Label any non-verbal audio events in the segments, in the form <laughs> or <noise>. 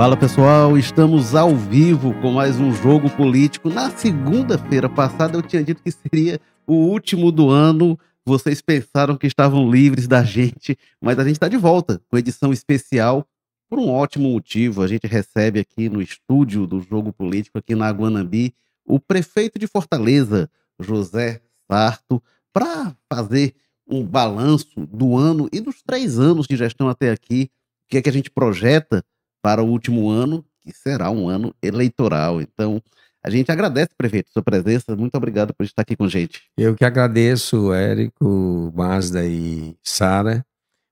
Fala pessoal, estamos ao vivo com mais um jogo político. Na segunda-feira passada eu tinha dito que seria o último do ano. Vocês pensaram que estavam livres da gente, mas a gente está de volta com edição especial por um ótimo motivo. A gente recebe aqui no estúdio do Jogo Político, aqui na Guanambi, o prefeito de Fortaleza, José Sarto, para fazer um balanço do ano e dos três anos de gestão até aqui. O que é que a gente projeta para o último ano, que será um ano eleitoral. Então, a gente agradece, prefeito, sua presença. Muito obrigado por estar aqui com a gente. Eu que agradeço, Érico, Mazda e Sara,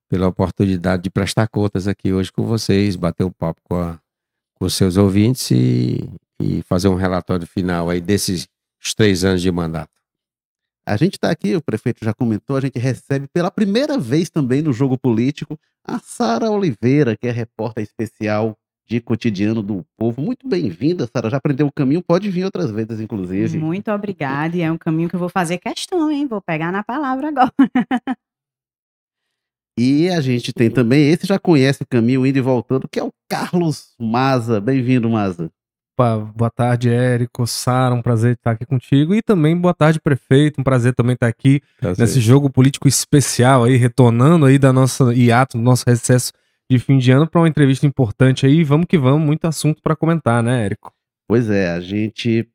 pela oportunidade de prestar contas aqui hoje com vocês, bater um papo com, a, com seus ouvintes e, e fazer um relatório final aí desses três anos de mandato. A gente está aqui, o prefeito já comentou, a gente recebe pela primeira vez também no Jogo Político a Sara Oliveira, que é repórter especial de cotidiano do povo. Muito bem-vinda, Sara. Já aprendeu o caminho, pode vir outras vezes, inclusive. Muito obrigada, e é um caminho que eu vou fazer questão, hein? Vou pegar na palavra agora. <laughs> e a gente tem também, esse já conhece o caminho indo e voltando, que é o Carlos Maza. Bem-vindo, Maza. Opa, boa tarde, Érico, Sara, um prazer estar aqui contigo. E também boa tarde, prefeito, um prazer também estar aqui prazer. nesse jogo político especial aí, retornando aí da nossa hiato, do nosso recesso de fim de ano para uma entrevista importante aí. Vamos que vamos, muito assunto para comentar, né, Érico? Pois é, a gente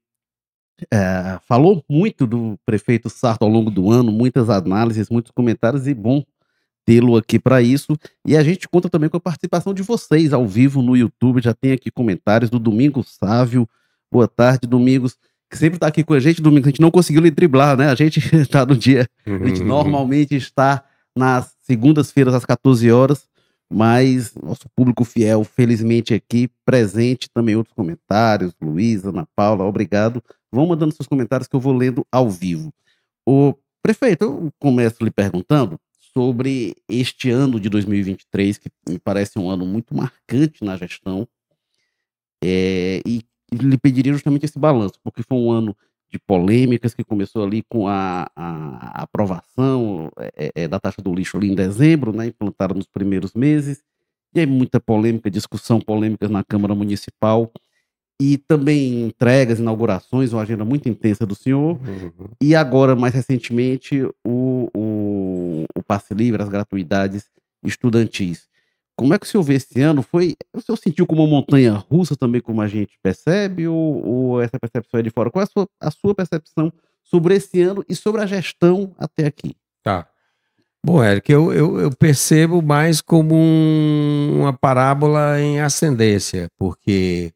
é, falou muito do prefeito Sarto ao longo do ano, muitas análises, muitos comentários, e bom tê-lo aqui para isso. E a gente conta também com a participação de vocês ao vivo no YouTube. Já tem aqui comentários do Domingos Sávio. Boa tarde, Domingos, que sempre está aqui com a gente. Domingos, a gente não conseguiu lhe driblar, né? A gente está <laughs> no dia. A gente <laughs> normalmente está nas segundas-feiras às 14 horas, mas nosso público fiel, felizmente aqui, presente, também outros comentários. Luísa, Ana Paula, obrigado. Vão mandando seus comentários que eu vou lendo ao vivo. O prefeito, eu começo lhe perguntando sobre este ano de 2023, que me parece um ano muito marcante na gestão, é, e lhe pediria justamente esse balanço, porque foi um ano de polêmicas que começou ali com a, a, aprovação é, é, da taxa do lixo ali em dezembro, né, implantada nos primeiros meses, e aí muita polêmica, discussão polêmica na Câmara Municipal, e também entregas, inaugurações, uma agenda muito intensa do senhor. Uhum. E agora, mais recentemente, o, o, passe livre, as gratuidades estudantis. Como é que o senhor vê esse ano? Foi, o senhor sentiu como uma montanha russa também, como a gente percebe, ou, ou essa percepção é de fora? Qual é a sua, a sua percepção sobre esse ano e sobre a gestão até aqui? Tá. Bom, Eric, eu, eu, eu percebo mais como um, uma parábola em ascendência, porque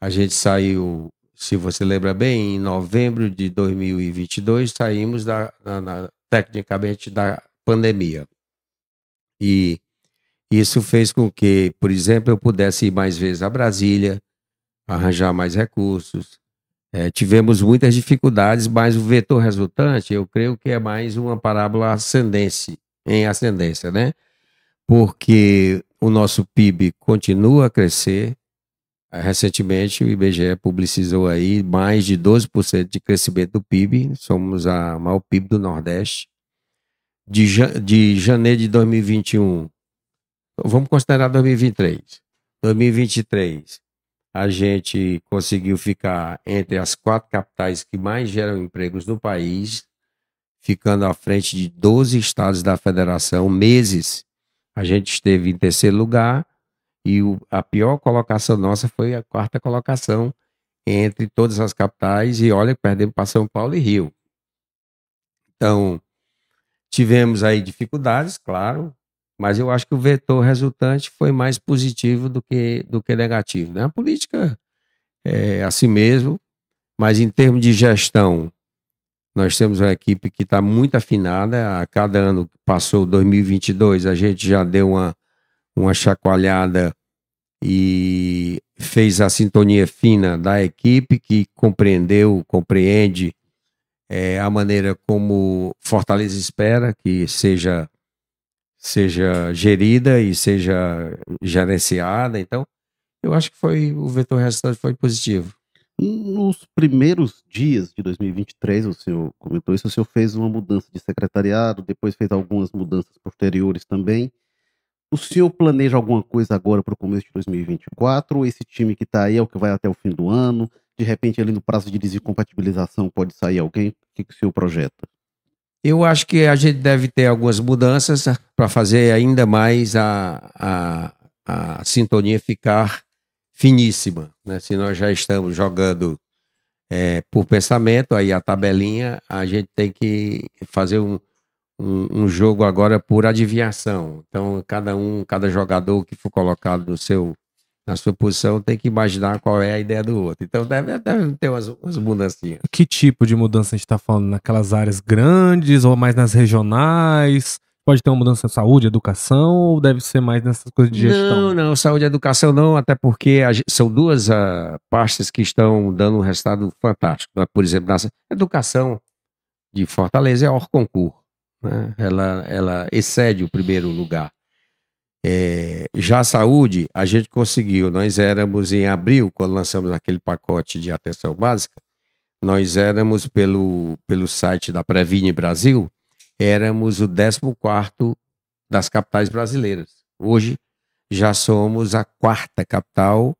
a gente saiu, se você lembra bem, em novembro de 2022, saímos da, na, na, tecnicamente da pandemia. E isso fez com que, por exemplo, eu pudesse ir mais vezes a Brasília, arranjar mais recursos. É, tivemos muitas dificuldades, mas o vetor resultante, eu creio que é mais uma parábola ascendente, em ascendência, né? Porque o nosso PIB continua a crescer, Recentemente, o IBGE publicizou aí mais de 12% de crescimento do PIB, somos a maior PIB do Nordeste. De, de janeiro de 2021, vamos considerar 2023. 2023, a gente conseguiu ficar entre as quatro capitais que mais geram empregos no país, ficando à frente de 12 estados da federação. Meses, a gente esteve em terceiro lugar e o, a pior colocação nossa foi a quarta colocação entre todas as capitais. E olha, perdemos para São Paulo e Rio. Então, tivemos aí dificuldades, claro, mas eu acho que o vetor resultante foi mais positivo do que, do que negativo. Né? A política é assim mesmo, mas em termos de gestão, nós temos uma equipe que está muito afinada. A cada ano que passou 2022, a gente já deu uma uma chacoalhada e fez a sintonia fina da equipe que compreendeu, compreende é, a maneira como Fortaleza espera que seja seja gerida e seja gerenciada. Então, eu acho que foi o vetor resultado foi positivo. Nos primeiros dias de 2023, o senhor comentou isso, o senhor fez uma mudança de secretariado, depois fez algumas mudanças posteriores também. O senhor planeja alguma coisa agora para o começo de 2024? Ou esse time que está aí é o que vai até o fim do ano? De repente, ali no prazo de desincompatibilização, pode sair alguém? O que, que o senhor projeta? Eu acho que a gente deve ter algumas mudanças para fazer ainda mais a, a, a sintonia ficar finíssima. Né? Se nós já estamos jogando é, por pensamento, aí a tabelinha, a gente tem que fazer um, um, um, jogo agora por adivinhação. Então, cada um, cada jogador que for colocado no seu, na sua posição tem que imaginar qual é a ideia do outro. Então, deve, deve ter umas, umas mudanças. Que tipo de mudança a gente está falando? Naquelas áreas grandes ou mais nas regionais? Pode ter uma mudança em saúde, educação, ou deve ser mais nessas coisas de gestão? Não, não, saúde e educação não, até porque a, são duas uh, pastas que estão dando um resultado fantástico. Né? Por exemplo, na educação de Fortaleza é a Orconcur. Né? Ela, ela excede o primeiro lugar. É, já a saúde, a gente conseguiu, nós éramos em abril, quando lançamos aquele pacote de atenção básica, nós éramos pelo, pelo site da Previne Brasil, éramos o 14 das capitais brasileiras. Hoje já somos a quarta capital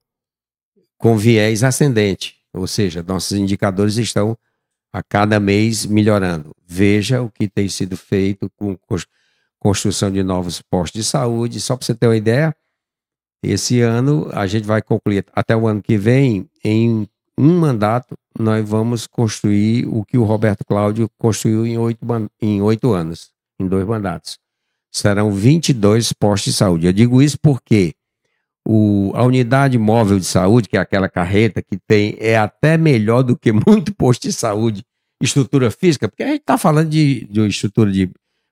com viés ascendente, ou seja, nossos indicadores estão a cada mês melhorando. Veja o que tem sido feito com construção de novos postos de saúde. Só para você ter uma ideia, esse ano a gente vai concluir, até o ano que vem, em um mandato, nós vamos construir o que o Roberto Cláudio construiu em oito, em oito anos, em dois mandatos. Serão 22 postos de saúde. Eu digo isso porque o, a unidade móvel de saúde, que é aquela carreta que tem, é até melhor do que <laughs> muito posto de saúde, estrutura física, porque a gente está falando de, de estrutura de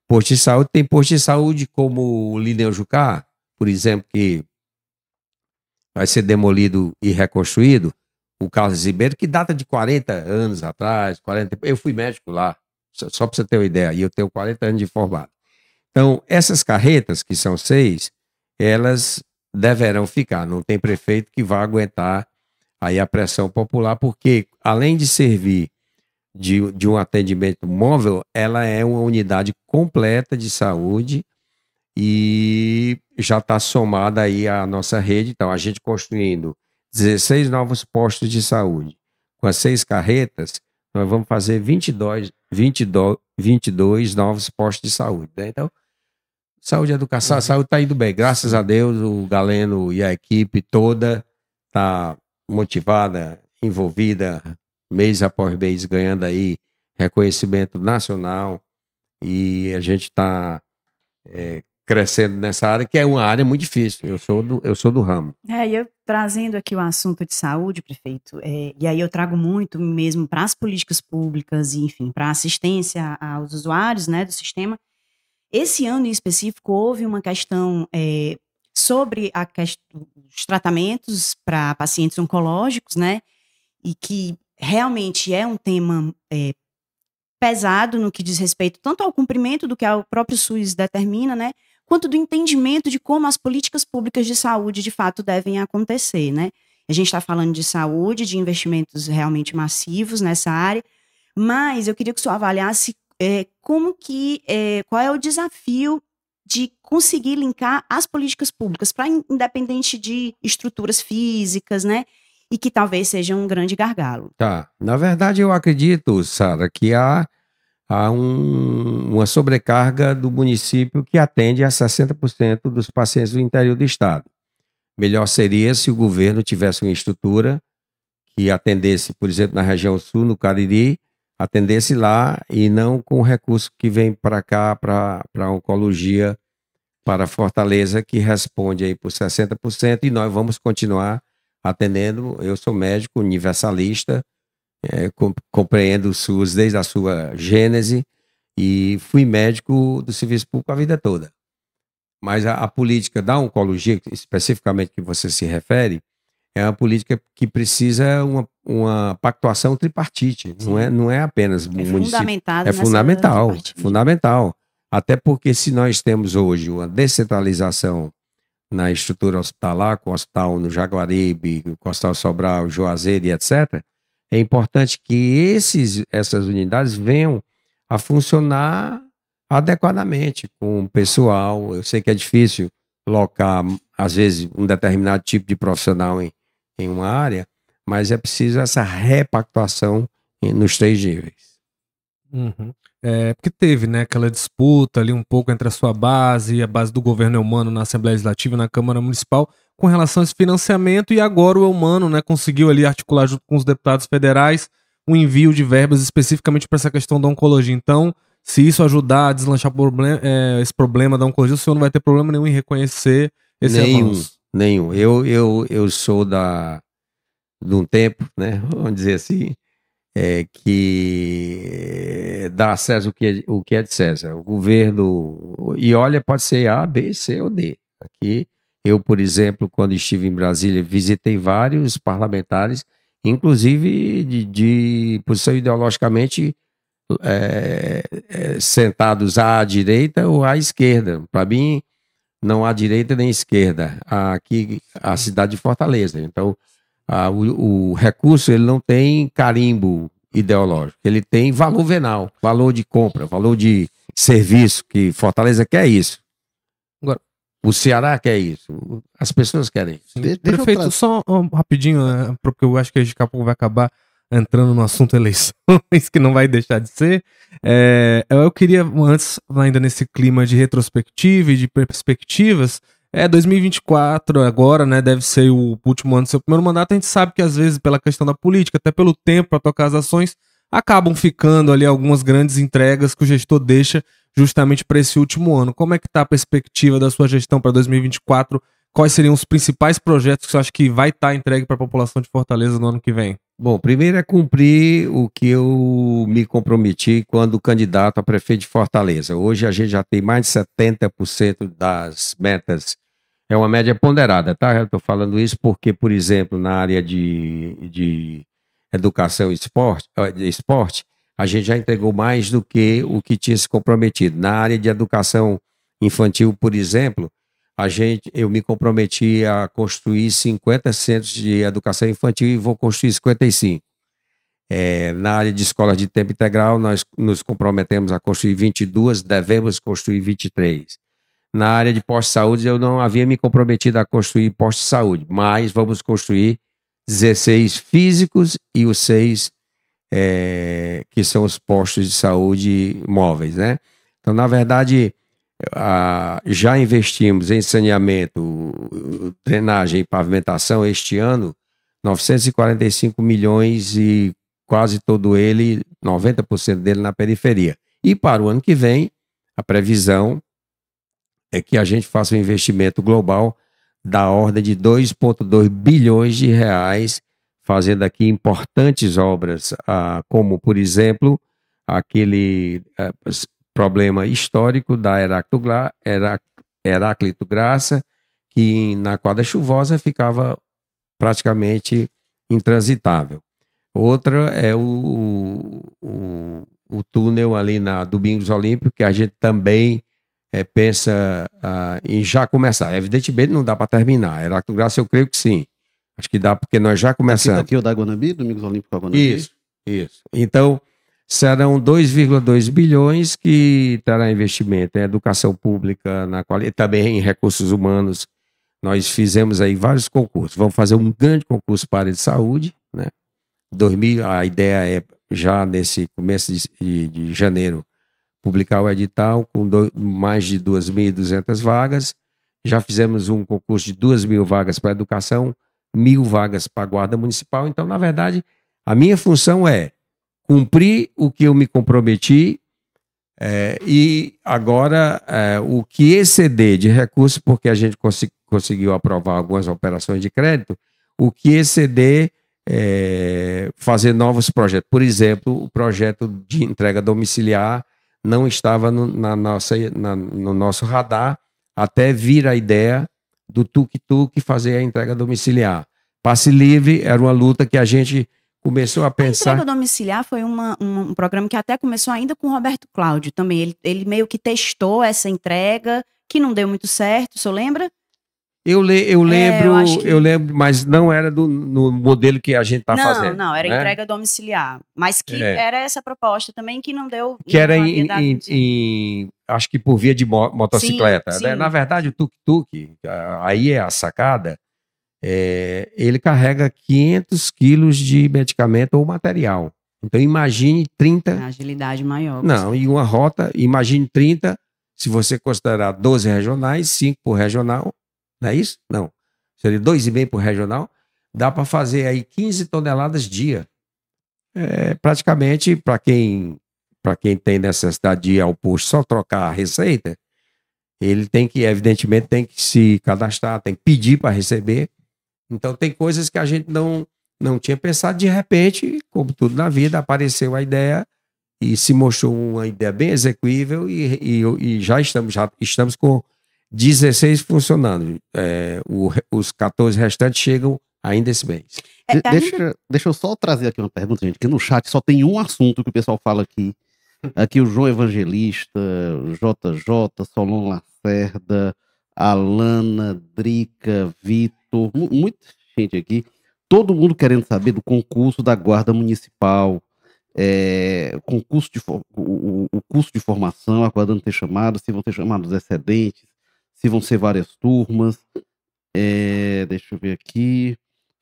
posto de saúde. Tem posto de saúde como o Lineu Jucá, por exemplo, que vai ser demolido e reconstruído o Carlos Ribeiro, que data de 40 anos atrás, 40, eu fui médico lá, só para você ter uma ideia, e eu tenho 40 anos de formado. Então, essas carretas, que são seis, elas deverão ficar, não tem prefeito que vá aguentar aí a pressão popular, porque além de servir de, de um atendimento móvel, ela é uma unidade completa de saúde e já está somada aí à nossa rede, então a gente construindo 16 novos postos de saúde. Com as seis carretas, nós vamos fazer 22, 22, 22 novos postos de saúde. Né? Então, saúde e educação, a saúde está indo bem. Graças a Deus, o Galeno e a equipe toda está motivada, envolvida, mês após mês, ganhando aí reconhecimento nacional. E a gente está é, crescendo nessa área, que é uma área muito difícil. Eu sou do, eu sou do ramo. É, eu trazendo aqui o assunto de saúde, prefeito, é, e aí eu trago muito mesmo para as políticas públicas e, enfim, para assistência aos usuários né, do sistema. Esse ano em específico houve uma questão é, sobre a questão, os tratamentos para pacientes oncológicos, né? E que realmente é um tema é, pesado no que diz respeito tanto ao cumprimento do que o próprio SUS determina, né? quanto do entendimento de como as políticas públicas de saúde de fato devem acontecer, né? A gente está falando de saúde, de investimentos realmente massivos nessa área, mas eu queria que o senhor avaliasse é, como que, é, qual é o desafio de conseguir linkar as políticas públicas para independente de estruturas físicas, né? E que talvez seja um grande gargalo. Tá. Na verdade, eu acredito, Sara, que há há um, uma sobrecarga do município que atende a 60% dos pacientes do interior do estado. Melhor seria se o governo tivesse uma estrutura que atendesse, por exemplo, na região sul, no Cariri, atendesse lá e não com o recurso que vem para cá, para a oncologia, para Fortaleza, que responde aí por 60%, e nós vamos continuar atendendo. Eu sou médico universalista, é, compreendo o SUS desde a sua gênese e fui médico do serviço público a vida toda. Mas a, a, política da oncologia, especificamente que você se refere, é uma política que precisa uma, uma pactuação tripartite. Não é, não é apenas é município. É fundamental, fundamental. Até porque se nós temos hoje uma descentralização na estrutura hospitalar, com o hospital no Jaguaribe, com o hospital Sobral, Juazeiro e etc., é importante que esses, essas unidades venham a funcionar adequadamente com o pessoal. Eu sei que é difícil locar, às vezes, um determinado tipo de profissional em, em uma área, mas é preciso essa repactuação nos três níveis. Uhum. É, porque teve, né, aquela disputa ali um pouco entre a sua base e a base do governo humano na Assembleia Legislativa, na Câmara Municipal, com relação a esse financiamento, e agora o humano, né, conseguiu ali articular junto com os deputados federais um envio de verbas especificamente para essa questão da oncologia. Então, se isso ajudar a deslanchar problem é, esse problema da oncologia, o senhor não vai ter problema nenhum em reconhecer esse nenhum, avanço. Nenhum. Eu, eu, eu sou da de um tempo, né? Vamos dizer assim, é, que dá a César o que, é, o que é de César. O governo. E olha, pode ser A, B, C ou D. Aqui, eu, por exemplo, quando estive em Brasília, visitei vários parlamentares, inclusive de, de posição ideologicamente é, é, sentados à direita ou à esquerda. Para mim, não há direita nem esquerda. Aqui, a cidade de Fortaleza. Então, a, o, o, recurso ele não tem carimbo ideológico, ele tem valor venal, valor de compra, valor de serviço, que Fortaleza quer isso. Agora, o Ceará quer isso, as pessoas querem isso. De, Prefeito, só um, rapidinho, é, porque eu acho que daqui a pouco vai acabar entrando no assunto eleições, <laughs> que não vai deixar de ser. É, eu queria, antes, ainda nesse clima de retrospectiva e de perspectivas, é, 2024 agora, né, deve ser o último ano do seu primeiro mandato. A gente sabe que às vezes pela questão da política, até pelo tempo para tocar as ações, acabam ficando ali algumas grandes entregas que o gestor deixa justamente para esse último ano. Como é que está a perspectiva da sua gestão para 2024? Quais seriam os principais projetos que você acha que vai estar tá entregue para a população de Fortaleza no ano que vem? Bom, primeiro é cumprir o que eu me comprometi quando candidato a prefeito de Fortaleza. Hoje a gente já tem mais de 70% das metas é uma média ponderada, tá? Eu estou falando isso porque, por exemplo, na área de, de educação e esporte, de esporte, a gente já entregou mais do que o que tinha se comprometido. Na área de educação infantil, por exemplo, a gente, eu me comprometi a construir 50 centros de educação infantil e vou construir 55. É, na área de escolas de tempo integral, nós nos comprometemos a construir 22, devemos construir 23 na área de posto de saúde, eu não havia me comprometido a construir posto de saúde, mas vamos construir 16 físicos e os seis é, que são os postos de saúde móveis, né? Então, na verdade, a, já investimos em saneamento, drenagem e pavimentação este ano 945 milhões e quase todo ele, 90% dele na periferia. E para o ano que vem, a previsão é que a gente faça um investimento global da ordem de 2,2 bilhões de reais, fazendo aqui importantes obras, ah, como, por exemplo, aquele ah, problema histórico da Heráclito Graça, que na quadra chuvosa ficava praticamente intransitável. Outra é o, o, o túnel ali na Domingos Olímpico, que a gente também é, pensa ah, em já começar. Evidentemente não dá para terminar. Heráclito Graça eu creio que sim. Acho que dá porque nós já começamos. Aqui, aqui o da Guanabi, Domingos Olímpicos Guanabi? Isso, isso. Então, serão 2,2 bilhões que terá investimento em educação pública, na qualidade, também em recursos humanos. Nós fizemos aí vários concursos. Vamos fazer um grande concurso para a área de saúde, né? 2000, a ideia é já nesse começo de, de, de janeiro publicar o edital com do, mais de 2.200 vagas. Já fizemos um concurso de 2.000 vagas para educação, mil vagas para a guarda municipal. Então, na verdade, a minha função é cumprir o que eu me comprometi é, e agora é, o que exceder de recursos, porque a gente cons conseguiu aprovar algumas operações de crédito, o que exceder é, fazer novos projetos. Por exemplo, o projeto de entrega domiciliar não estava no, na nossa, na, no nosso radar até vir a ideia do tuk-tuk fazer a entrega domiciliar. Passe livre era uma luta que a gente começou a pensar. A entrega domiciliar foi uma, um, um, programa que até começou ainda com o Roberto Cláudio também. Ele, ele meio que testou essa entrega, que não deu muito certo, o senhor lembra? Eu, le, eu lembro, é, eu, que... eu, lembro, mas não era do, no modelo que a gente está fazendo. Não, não, era né? entrega domiciliar. Mas que é. era essa proposta também que não deu. Que era em, em, em, Acho que por via de motocicleta. Sim, né? sim. Na verdade, o tuk-tuk, aí é a sacada, é, ele carrega 500 quilos de medicamento ou material. Então imagine 30. agilidade maior. Não, e uma rota, imagine 30, se você considerar 12 regionais, 5 por regional, não é isso? Não. Seria 2,5 por regional. Dá para fazer aí 15 toneladas dia. É, praticamente, para quem, quem tem necessidade de ir ao posto só trocar a receita, ele tem que, evidentemente, tem que se cadastrar, tem que pedir para receber. Então, tem coisas que a gente não, não tinha pensado. De repente, como tudo na vida, apareceu a ideia e se mostrou uma ideia bem execuível e, e, e já estamos já estamos com 16 funcionando. É, o, os 14 restantes chegam ainda esse mês. É, deixa, deixa eu só trazer aqui uma pergunta, gente, que no chat só tem um assunto que o pessoal fala aqui. <laughs> Aqui o João Evangelista, JJ, Solon Lacerda, Alana, Drica, Vitor, muita gente aqui. Todo mundo querendo saber do concurso da Guarda Municipal, é, concurso de, o, o, curso de formação, aguardando ter chamado, se vão ter chamado os excedentes, se vão ser várias turmas. É, deixa eu ver aqui.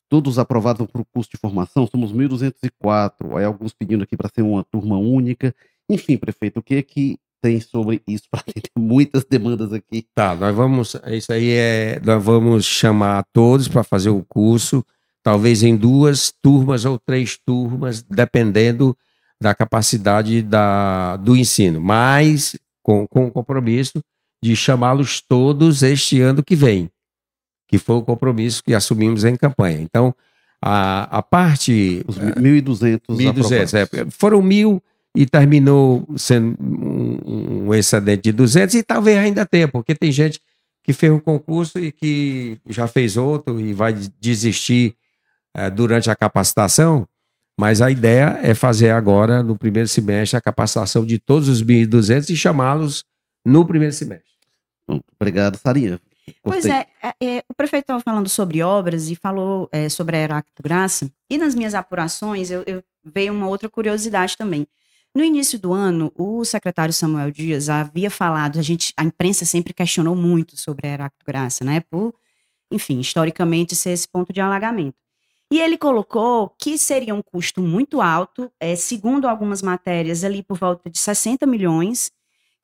Todos aprovados para o curso de formação, somos 1.204. Aí alguns pedindo aqui para ser uma turma única. Enfim, prefeito, o que é que tem sobre isso para ter <laughs> muitas demandas aqui? Tá, nós vamos. Isso aí é. Nós vamos chamar todos para fazer o curso, talvez em duas turmas ou três turmas, dependendo da capacidade da, do ensino, mas com, com compromisso de chamá-los todos este ano que vem, que foi o compromisso que assumimos em campanha. Então, a, a parte. Os 1.200. 1.200, é, foram mil e terminou sendo um, um, excedente de 200 e talvez ainda tenha, porque tem gente que fez um concurso e que já fez outro e vai desistir é, durante a capacitação. Mas a ideia é fazer agora, no primeiro semestre, a capacitação de todos os 1.200 e chamá-los no primeiro semestre. Obrigado, Sarinha. Pois é, é, é, o prefeito estava falando sobre obras e falou é, sobre a Heráclito Graça. E nas minhas apurações, eu, eu, veio uma outra curiosidade também. No início do ano, o secretário Samuel Dias havia falado, a gente, a imprensa sempre questionou muito sobre a Heráclito Graça, né? Por, enfim, historicamente ser esse ponto de alagamento. E ele colocou que seria um custo muito alto, é, segundo algumas matérias, ali por volta de 60 milhões,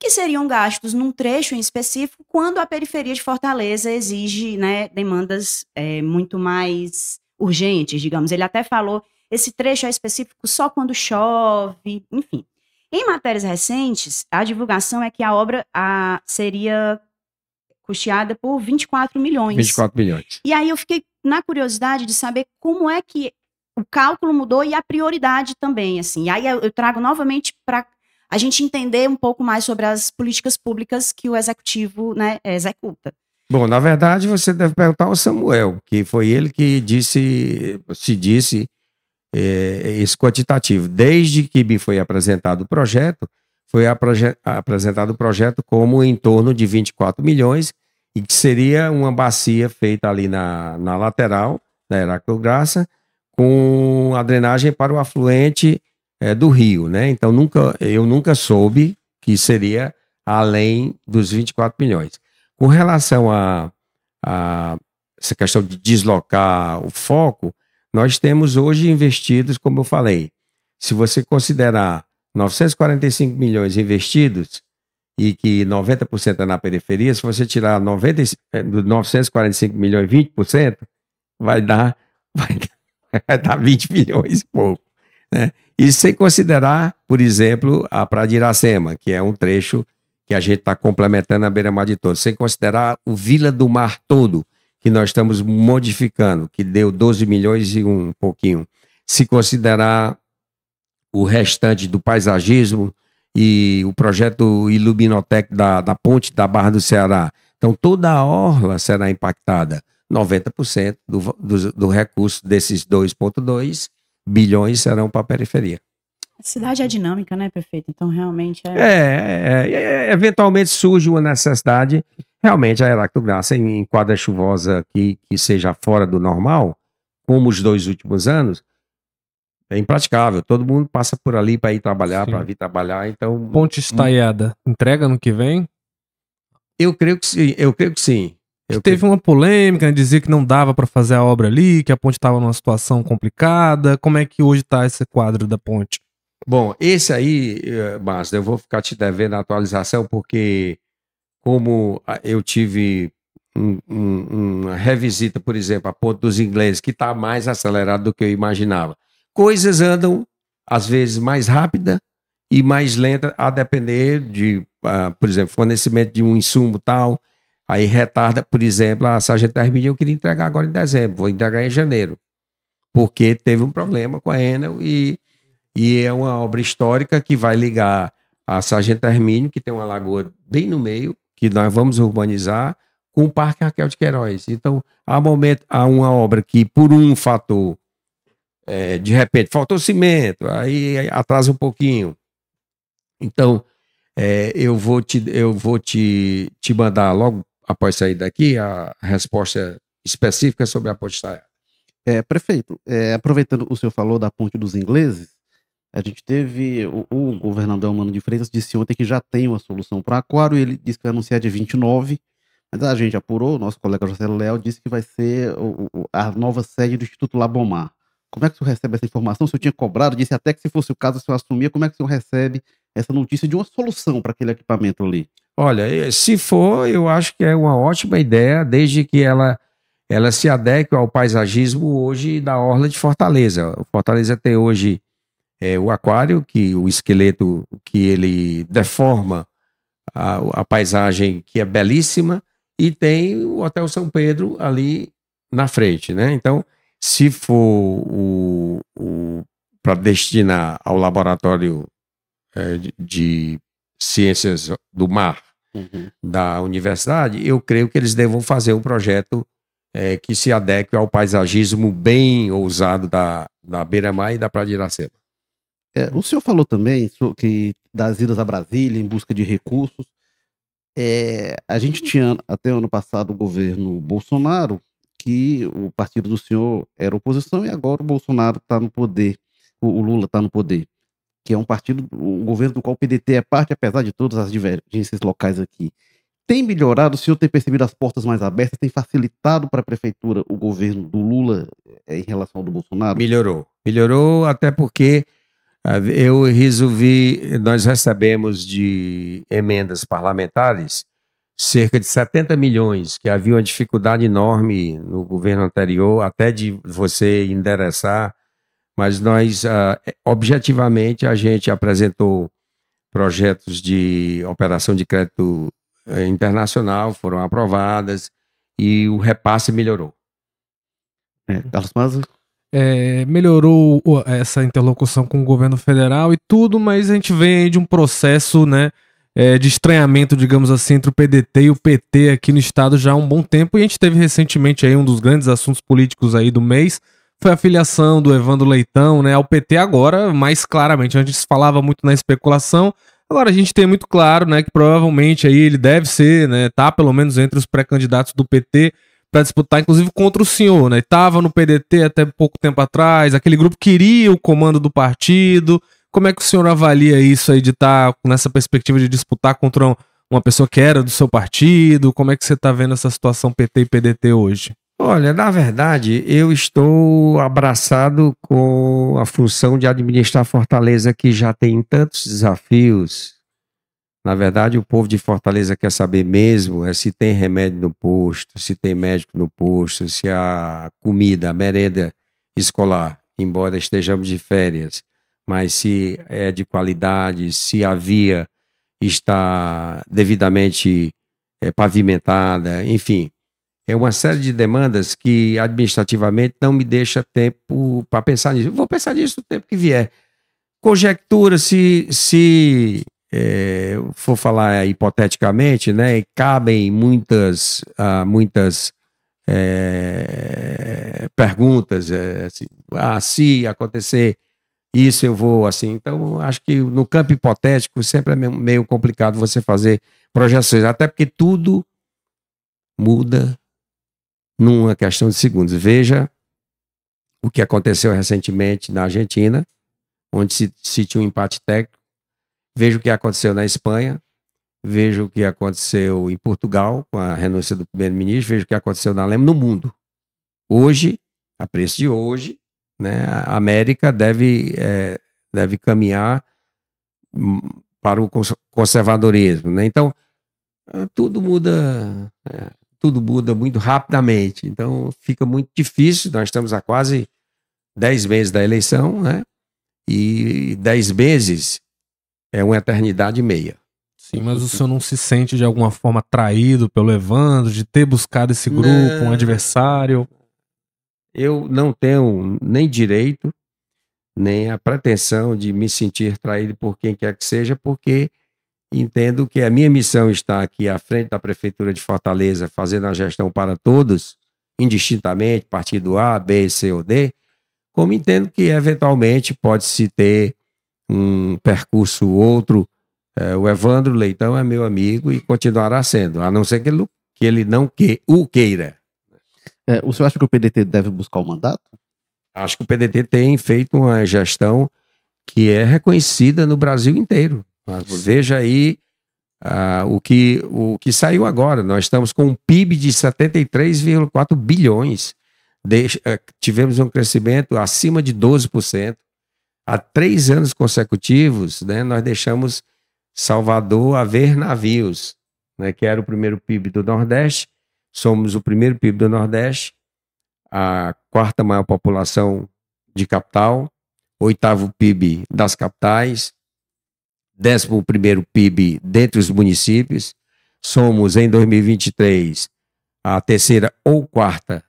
que seriam gastos num trecho em específico, quando a periferia de Fortaleza exige né, demandas é, muito mais urgentes, digamos. Ele até falou esse trecho é específico só quando chove, enfim. Em matérias recentes, a divulgação é que a obra a, seria custeada por 24 milhões. 24 milhões. E aí eu fiquei na curiosidade de saber como é que o cálculo mudou e a prioridade também, assim. E aí eu, trago novamente para a gente entender um pouco mais sobre as políticas públicas que o executivo né, executa. Bom, na verdade, você deve perguntar ao Samuel, que foi ele que disse, se disse é, esse quantitativo. Desde que me foi apresentado o projeto, foi apresentado o projeto como em torno de 24 milhões e que seria uma bacia feita ali na, na lateral da Heráclito Graça, com a drenagem para o afluente é, do rio, né? Então nunca, eu nunca soube que seria além dos 24 milhões. Com relação a, a essa questão de deslocar o foco, nós temos hoje investidos, como eu falei, se você considerar 945 milhões investidos e que 90% é na periferia, se você tirar 90, 945 é, milhões 20%, vai dar, vai, <laughs> vai dar 20 milhões e pouco. Né? E sem considerar, por exemplo, a Praia de Iracema, que é um trecho que a gente está complementando a beira-mar de todo, sem considerar o Vila do Mar todo, que nós estamos modificando, que deu 12 milhões e um pouquinho. Se considerar o restante do paisagismo e o projeto Iluminotec da, da ponte da Barra do Ceará. Então, toda a orla será impactada. 90% do, do, do recurso desses 2,2 bilhões serão para a periferia. A cidade é dinâmica, né, prefeito? Então, realmente é... É, é, é, eventualmente surge uma necessidade Realmente, a Heráclito Graça, em, em quadra chuvosa que, que seja fora do normal, como os dois últimos anos, é impraticável. Todo mundo passa por ali para ir trabalhar, para vir trabalhar. Então, ponte estaiada, entrega no que vem? Eu creio que sim. Eu creio que sim. Eu teve creio... uma polêmica, né, dizia que não dava para fazer a obra ali, que a ponte estava numa situação complicada. Como é que hoje está esse quadro da ponte? Bom, esse aí, Márcio, eu vou ficar te devendo a atualização, porque como eu tive um, um, uma revisita, por exemplo, a ponte dos ingleses, que está mais acelerado do que eu imaginava. Coisas andam, às vezes, mais rápida e mais lenta, a depender de, uh, por exemplo, fornecimento de um insumo tal, aí retarda, por exemplo, a Sargento Hermínio eu queria entregar agora em dezembro, vou entregar em janeiro, porque teve um problema com a Enel e, e é uma obra histórica que vai ligar a Sargento Hermínio, que tem uma lagoa bem no meio, que nós vamos urbanizar, com o Parque Raquel de Queiroz. Então, há, momento, há uma obra que, por um fator, é, de repente, faltou cimento, aí atrasa um pouquinho. Então, é, eu vou, te, eu vou te, te mandar logo após sair daqui a resposta específica sobre a ponte estaiada. É, prefeito, é, aproveitando o senhor falou da ponte dos ingleses, a gente teve o, o governador Mano de Freitas disse ontem que já tem uma solução para Aquário, ele disse que vai anunciar dia 29, mas a gente apurou, nosso colega José Léo disse que vai ser o, o, a nova sede do Instituto Labomar. Como é que o senhor recebe essa informação? O senhor tinha cobrado, disse até que se fosse o caso, o senhor assumia. Como é que o senhor recebe essa notícia de uma solução para aquele equipamento ali? Olha, eh, se for, eu acho que é uma ótima ideia, desde que ela, ela se adeque ao paisagismo hoje da Orla de Fortaleza. Fortaleza tem hoje é, o aquário, que o esqueleto que ele deforma a, a paisagem, que é belíssima, e tem o Hotel São Pedro ali na frente, né? Então, se for o, o para destinar ao laboratório é, de, de, ciências do mar uhum. da universidade, eu creio que eles devam fazer um projeto é, que se adeque ao paisagismo bem ousado da, da Beira-Mar e da Praia de Iracema. É, o senhor falou também que das idas a Brasília em busca de recursos. É, a gente tinha até ano passado o governo Bolsonaro, que o partido do senhor era oposição e agora o Bolsonaro está no poder, o, Lula está no poder, que é um partido, um governo do qual o PDT é parte, apesar de todas as divergências locais aqui. Tem melhorado? O senhor tem percebido as portas mais abertas? Tem facilitado para a prefeitura o governo do Lula é, em relação ao do Bolsonaro? Melhorou. Melhorou até porque eu resolvi, nós recebemos de emendas parlamentares cerca de 70 milhões, que havia uma dificuldade enorme no governo anterior, até de você endereçar, mas nós, uh, objetivamente, a gente apresentou projetos de operação de crédito uh, internacional, foram aprovadas e o repasse melhorou. É, Carlos Maza? É, melhorou essa interlocução com o governo federal e tudo, mas a gente vem de um processo, né, é, de estranhamento, digamos assim, entre o PDT e o PT aqui no estado já há um bom tempo. E a gente teve recentemente aí um dos grandes assuntos políticos aí do mês, foi a filiação do Evandro Leitão, né, ao PT agora, mais claramente. Antes se falava muito na especulação, agora a gente tem muito claro, né, que provavelmente aí ele deve ser, né, tá pelo menos entre os pré-candidatos do PT para disputar, inclusive contra o senhor, né? Estava no PDT até pouco tempo atrás, aquele grupo queria o comando do partido. Como é que o senhor avalia isso aí de estar tá nessa perspectiva de disputar contra uma pessoa que era do seu partido? Como é que você está vendo essa situação PT e PDT hoje? Olha, na verdade, eu estou abraçado com a função de administrar Fortaleza, que já tem tantos desafios, na verdade, o povo de Fortaleza quer saber mesmo é se tem remédio no posto, se tem médico no posto, se a comida, a merenda escolar, embora estejamos de férias, mas se é de qualidade, se a via está devidamente é, pavimentada, enfim. É uma série de demandas que administrativamente não me deixa tempo para pensar nisso. Vou pensar nisso no tempo que vier. Conjectura se, se é, for falar hipoteticamente, né, cabem muitas, uh, muitas é, perguntas, é, assim, ah, se acontecer isso eu vou assim. Então, acho que no campo hipotético sempre é meio complicado você fazer projeções, até porque tudo muda numa questão de segundos. Veja o que aconteceu recentemente na Argentina, onde se, se tinha um empate técnico. Veja o que aconteceu na Espanha. Veja o que aconteceu em Portugal com a renúncia do primeiro-ministro. Veja o que aconteceu na Alemanha, no mundo. Hoje, a preço de hoje, né, a América deve, é, deve caminhar hum, para o conservadorismo. Né? Então, ah, tudo muda, é, tudo muda muito rapidamente. Então, fica muito difícil. Nós estamos há quase 10 meses da eleição, né? E 10 meses é uma eternidade e meia. Sim, mas o senhor não se sente de alguma forma traído pelo Evandro, de ter buscado esse grupo, não, um adversário? Eu não tenho nem direito, nem a pretensão de me sentir traído por quem quer que seja, porque entendo que a minha missão está aqui à frente da Prefeitura de Fortaleza, fazendo a gestão para todos, indistintamente, partido A, B, C ou D, como entendo que eventualmente pode-se ter um percurso outro. É, o Evandro Leitão é meu amigo e continuará sendo, a não ser que ele, que ele não que, o queira. É, o senhor acha que o PDT deve buscar o mandato? Acho que o PDT tem feito uma gestão que é reconhecida no Brasil inteiro. Veja aí uh, o, que, o que saiu agora. Nós estamos com um PIB de 73,4 bilhões. De, uh, tivemos um crescimento acima de 12%. Há três anos consecutivos, né, nós deixamos Salvador a ver navios, né, que era o primeiro PIB do Nordeste. Somos o primeiro PIB do Nordeste, a quarta maior população de capital, oitavo PIB das capitais, 11 PIB dentre os municípios. Somos, em 2023, a terceira ou quarta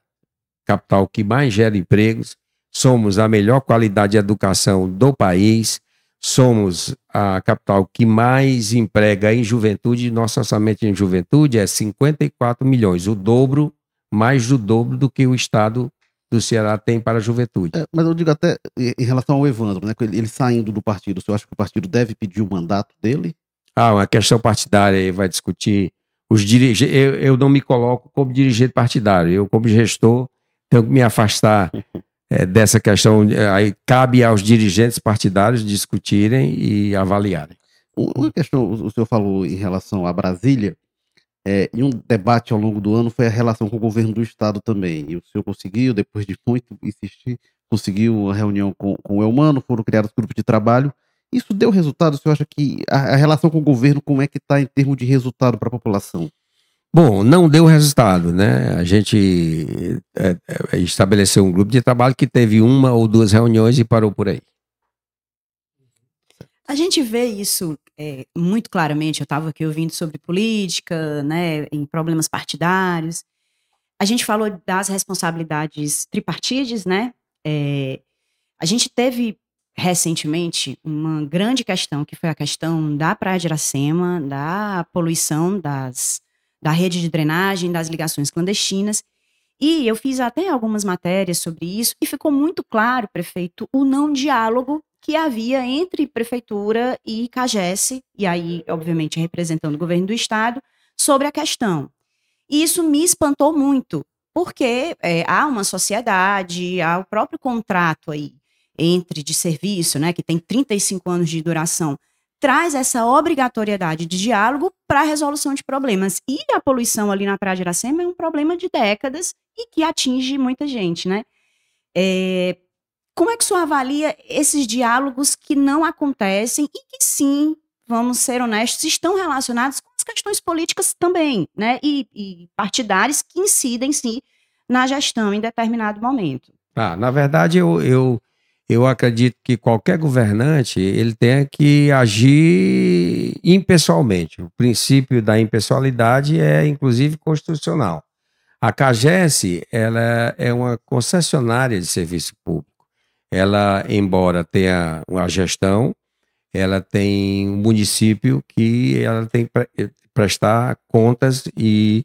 capital que mais gera empregos. Somos a melhor qualidade de educação do país. Somos a capital que mais emprega em juventude. Nosso orçamento em juventude é 54 milhões, o dobro, mais do dobro do que o estado do Ceará tem para a juventude. É, mas eu digo até em relação ao Evandro, né? Ele, ele saindo do partido, senhor acha que o partido deve pedir o mandato dele? Ah, uma questão partidária aí vai discutir. Os dirigentes, eu, eu não me coloco como dirigente partidário, eu, como gestor, tenho que me afastar <laughs> é, dessa questão. É, aí cabe aos dirigentes partidários discutirem e avaliarem. Uma questão, o senhor falou em relação a Brasília, é, e um debate ao longo do ano foi a relação com o governo do estado também. E o senhor conseguiu, depois de muito insistir, conseguiu uma reunião com, com o Elmano, foram criados grupos de trabalho. Isso deu resultado? O senhor acha que a, a relação com o governo, como é que está em termos de resultado para a população? Bom, não deu resultado, né? A gente é, é, estabeleceu um grupo de trabalho que teve uma ou duas reuniões e parou por aí. A gente vê isso é, muito claramente. Eu estava aqui ouvindo sobre política, né, em problemas partidários. A gente falou das responsabilidades tripartides, né? É, a gente teve recentemente uma grande questão, que foi a questão da Praia de Iracema, da poluição das, da rede de drenagem, das ligações clandestinas. E eu fiz até algumas matérias sobre isso e ficou muito claro, prefeito, o não diálogo que havia entre prefeitura e CAGES, e aí, obviamente, representando o governo do estado, sobre a questão. E isso me espantou muito, porque é, há uma sociedade, há o próprio contrato aí entre de serviço, né, que tem 35 anos de duração, traz essa obrigatoriedade de diálogo para a resolução de problemas. E a poluição ali na Praia de Iracema é um problema de décadas e que atinge muita gente, né? É, como é que o senhor avalia esses diálogos que não acontecem e que sim, vamos ser honestos, estão relacionados com as questões políticas também, né? E, e partidárias que incidem sim na gestão em determinado momento. Ah, na verdade, eu, eu, eu acredito que qualquer governante ele tenha que agir impessoalmente. O princípio da impessoalidade é, inclusive, constitucional. A CAGES ela é uma concessionária de serviço público ela, embora tenha uma gestão, ela tem um município que ela tem que prestar contas e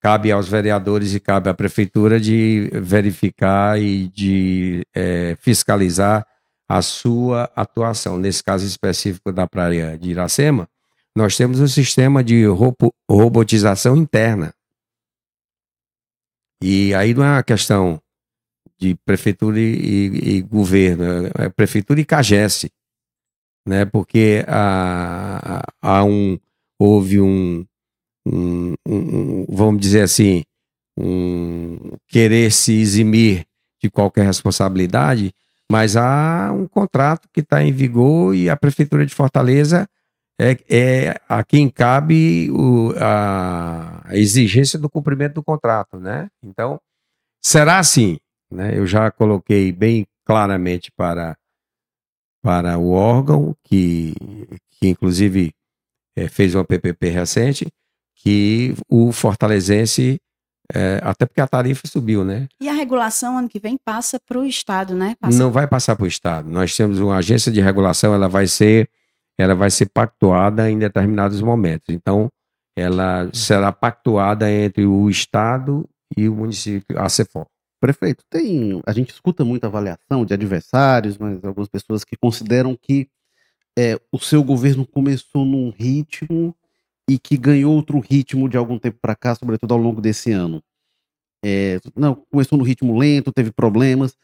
cabe aos vereadores e cabe à prefeitura de verificar e de é, fiscalizar a sua atuação. Nesse caso específico da praia de Iracema, nós temos um sistema de robotização interna. E aí não é uma questão de prefeitura e, e, governo, é prefeitura e CAGES, né? Porque há, há um, houve um, um, um, vamos dizer assim, um querer se eximir de qualquer responsabilidade, mas há um contrato que está em vigor e a Prefeitura de Fortaleza é, é a quem cabe o, a, a, exigência do cumprimento do contrato, né? Então, será assim, né? Eu já coloquei bem claramente para, para o órgão, que, que inclusive é, fez uma PPP recente, que o fortalezense é, até porque a tarifa subiu, né? E a regulação ano que vem passa para o Estado, né? Passa... Não vai passar para o Estado. Nós temos uma agência de regulação, ela vai ser, ela vai ser pactuada em determinados momentos. Então, ela será pactuada entre o Estado e o município, a CEFOR. Prefeito, tem, a gente escuta muita avaliação de adversários, mas algumas pessoas que consideram que é, o seu governo começou num ritmo e que ganhou outro ritmo de algum tempo para cá, sobretudo ao longo desse ano? É, não, começou no ritmo lento, teve problemas.